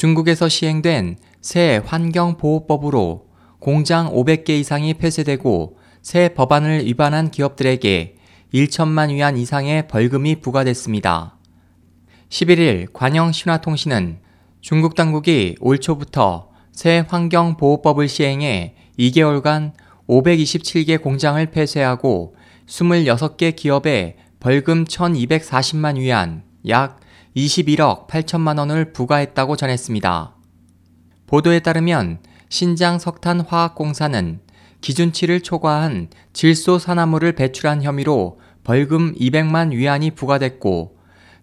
중국에서 시행된 새 환경보호법으로 공장 500개 이상이 폐쇄되고 새 법안을 위반한 기업들에게 1천만 위안 이상의 벌금이 부과됐습니다. 11일 관영 신화통신은 중국 당국이 올 초부터 새 환경보호법을 시행해 2개월간 527개 공장을 폐쇄하고 26개 기업에 벌금 1240만 위안, 약 21억 8천만 원을 부과했다고 전했습니다. 보도에 따르면 신장 석탄 화학공사는 기준치를 초과한 질소 산화물을 배출한 혐의로 벌금 200만 위안이 부과됐고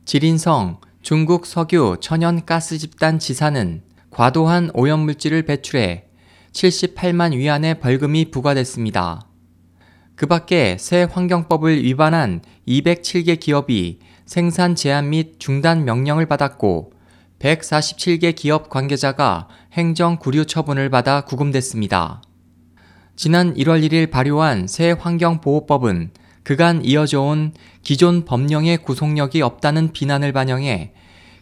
지린성 중국 석유 천연 가스 집단 지사는 과도한 오염물질을 배출해 78만 위안의 벌금이 부과됐습니다. 그 밖에 새 환경법을 위반한 207개 기업이 생산 제한 및 중단 명령을 받았고 147개 기업 관계자가 행정 구류 처분을 받아 구금됐습니다. 지난 1월 1일 발효한 새 환경보호법은 그간 이어져 온 기존 법령의 구속력이 없다는 비난을 반영해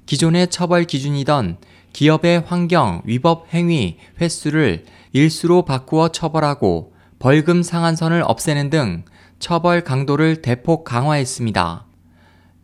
기존의 처벌 기준이던 기업의 환경 위법 행위 횟수를 일수로 바꾸어 처벌하고 벌금 상한선을 없애는 등 처벌 강도를 대폭 강화했습니다.